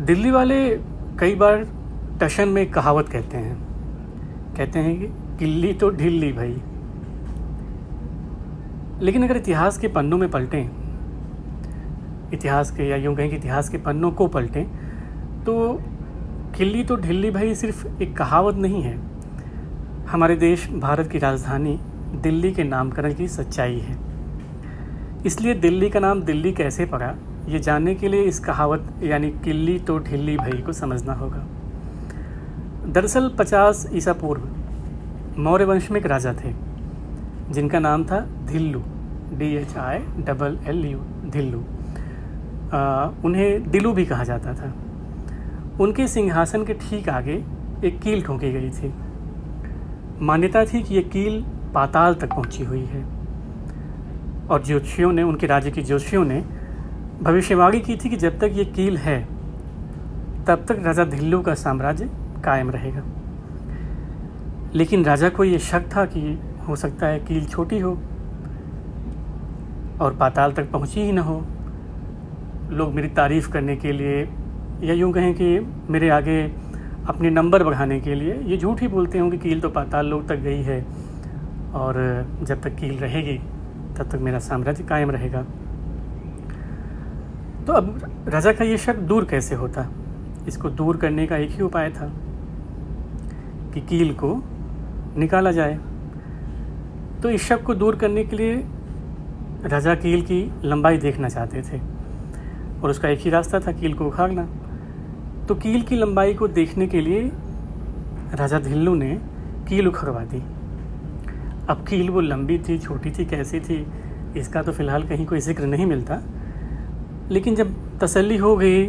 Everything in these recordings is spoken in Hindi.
दिल्ली वाले कई बार टशन में कहावत कहते हैं। कहते हैं कि किल्ली तो ढिल्ली भाई। लेकिन अगर इतिहास के पन्नों में पलटें, इतिहास के या यूँ कहें कि इतिहास के पन्नों को पलटें तो किल्ली तो ढिल्ली भाई सिर्फ़ एक कहावत नहीं है। हमारे देश, भारत की राजधानी दिल्ली के नामकरण की सच्चाई है। इसलिए दिल्ली का नाम दिल्ली कैसे पड़ा? ये जानने के लिए इस कहावत, यानी किल्ली तो ढिल्ली भई को समझना होगा। दरअसल 50 ईसा पूर्व मौर्य वंश में एक राजा थे, जिनका नाम था Dhillu D H I double L U Dhillu उन्हें दिलू भी कहा जाता था। उनके सिंहासन के ठीक आगे एक कील ठोंकी गई थी। मान्यता थी कि यह कील पाताल तक पहुँची हुई है। और ज्योतिषियों ने, उनके राज्य के ज्योतिषियों ने भविष्यवाणी की थी कि जब तक ये कील है, तब तक राजा धिल्लू का साम्राज्य कायम रहेगा। लेकिन राजा को ये शक था कि हो सकता है कील छोटी हो और पाताल तक पहुँची ही ना हो। लोग मेरी तारीफ़ करने के लिए या यूँ कहें कि मेरे आगे अपने नंबर बढ़ाने के लिए ये झूठ ही बोलते हों कि कील तो पाताल लोग तक गई है और जब तक कील रहेगी, तब तक मेरा साम्राज्य कायम रहेगा। तो अब राजा का ये शक दूर कैसे होता? इसको दूर करने का एक ही उपाय था कि कील को निकाला जाए। तो इस शक को दूर करने के लिए राजा कील की लंबाई देखना चाहते थे और उसका एक ही रास्ता था कील को उखाड़ना। तो कील की लंबाई को देखने के लिए राजा धिल्लू ने कील उखड़वा दी। अब कील वो लंबी थी, छोटी थी, कैसी थी, इसका तो फ़िलहाल कहीं कोई ज़िक्र नहीं मिलता। लेकिन जब तसल्ली हो गई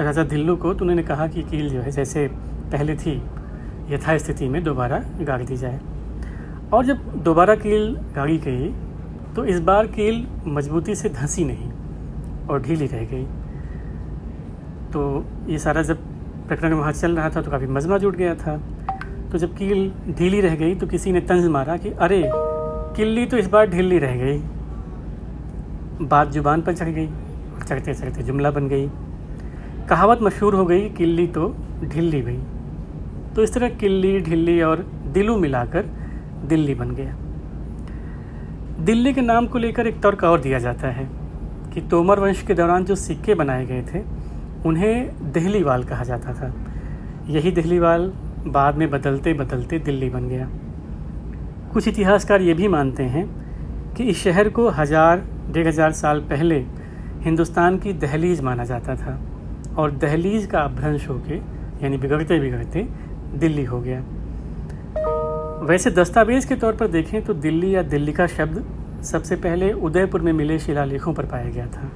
राजा दिल्लू को तो उन्होंने कहा कि कील जो है, जैसे पहले थी, यथास्थिति में दोबारा गाड़ दी जाए। और जब दोबारा कील गाड़ी गई तो इस बार कील मजबूती से धंसी नहीं और ढीली रह गई। तो ये सारा जब प्रकरण वहाँ चल रहा था तो काफ़ी मजमा जुट गया था। तो जब कील ढीली रह गई तो किसी ने तंज मारा कि, अरे, किल्ली तो इस बार ढीली रह गई। बात ज़ुबान पर चढ़ गई। चढ़ते चढ़ते जुमला बन गई। कहावत मशहूर हो गई, किल्ली तो ढिल्ली गई तो इस तरह किल्ली, ढिल्ली और दिलू मिलाकर दिल्ली बन गया। दिल्ली के नाम को लेकर एक तर्क और दिया जाता है कि तोमर वंश के दौरान जो सिक्के बनाए गए थे, उन्हें दहलीवाल कहा जाता था। यही दहलीवाल बाद में बदलते बदलते दिल्ली बन गया। कुछ इतिहासकार ये भी मानते हैं कि इस शहर को हज़ार, डेढ़ हज़ार साल पहले हिंदुस्तान की दहलीज माना जाता था और दहलीज का अभ्रंश होके, यानी बिगड़ते बिगड़ते, दिल्ली हो गया। वैसे दस्तावेज़ के तौर पर देखें तो दिल्ली या दिल्ली का शब्द सबसे पहले उदयपुर में मिले शिलालेखों पर पाया गया था।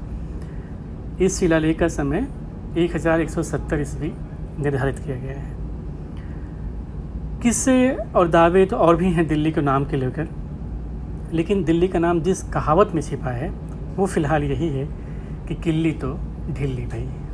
इस शिलालेख का समय 1170 ईस्वी निर्धारित किया गया है। किस्से और दावे तो और भी हैं दिल्ली के नाम के लेकर, लेकिन दिल्ली का नाम जिस कहावत में छिपा है, वो फ़िलहाल यही है कि किल्ली तो ढिल्ली भाई।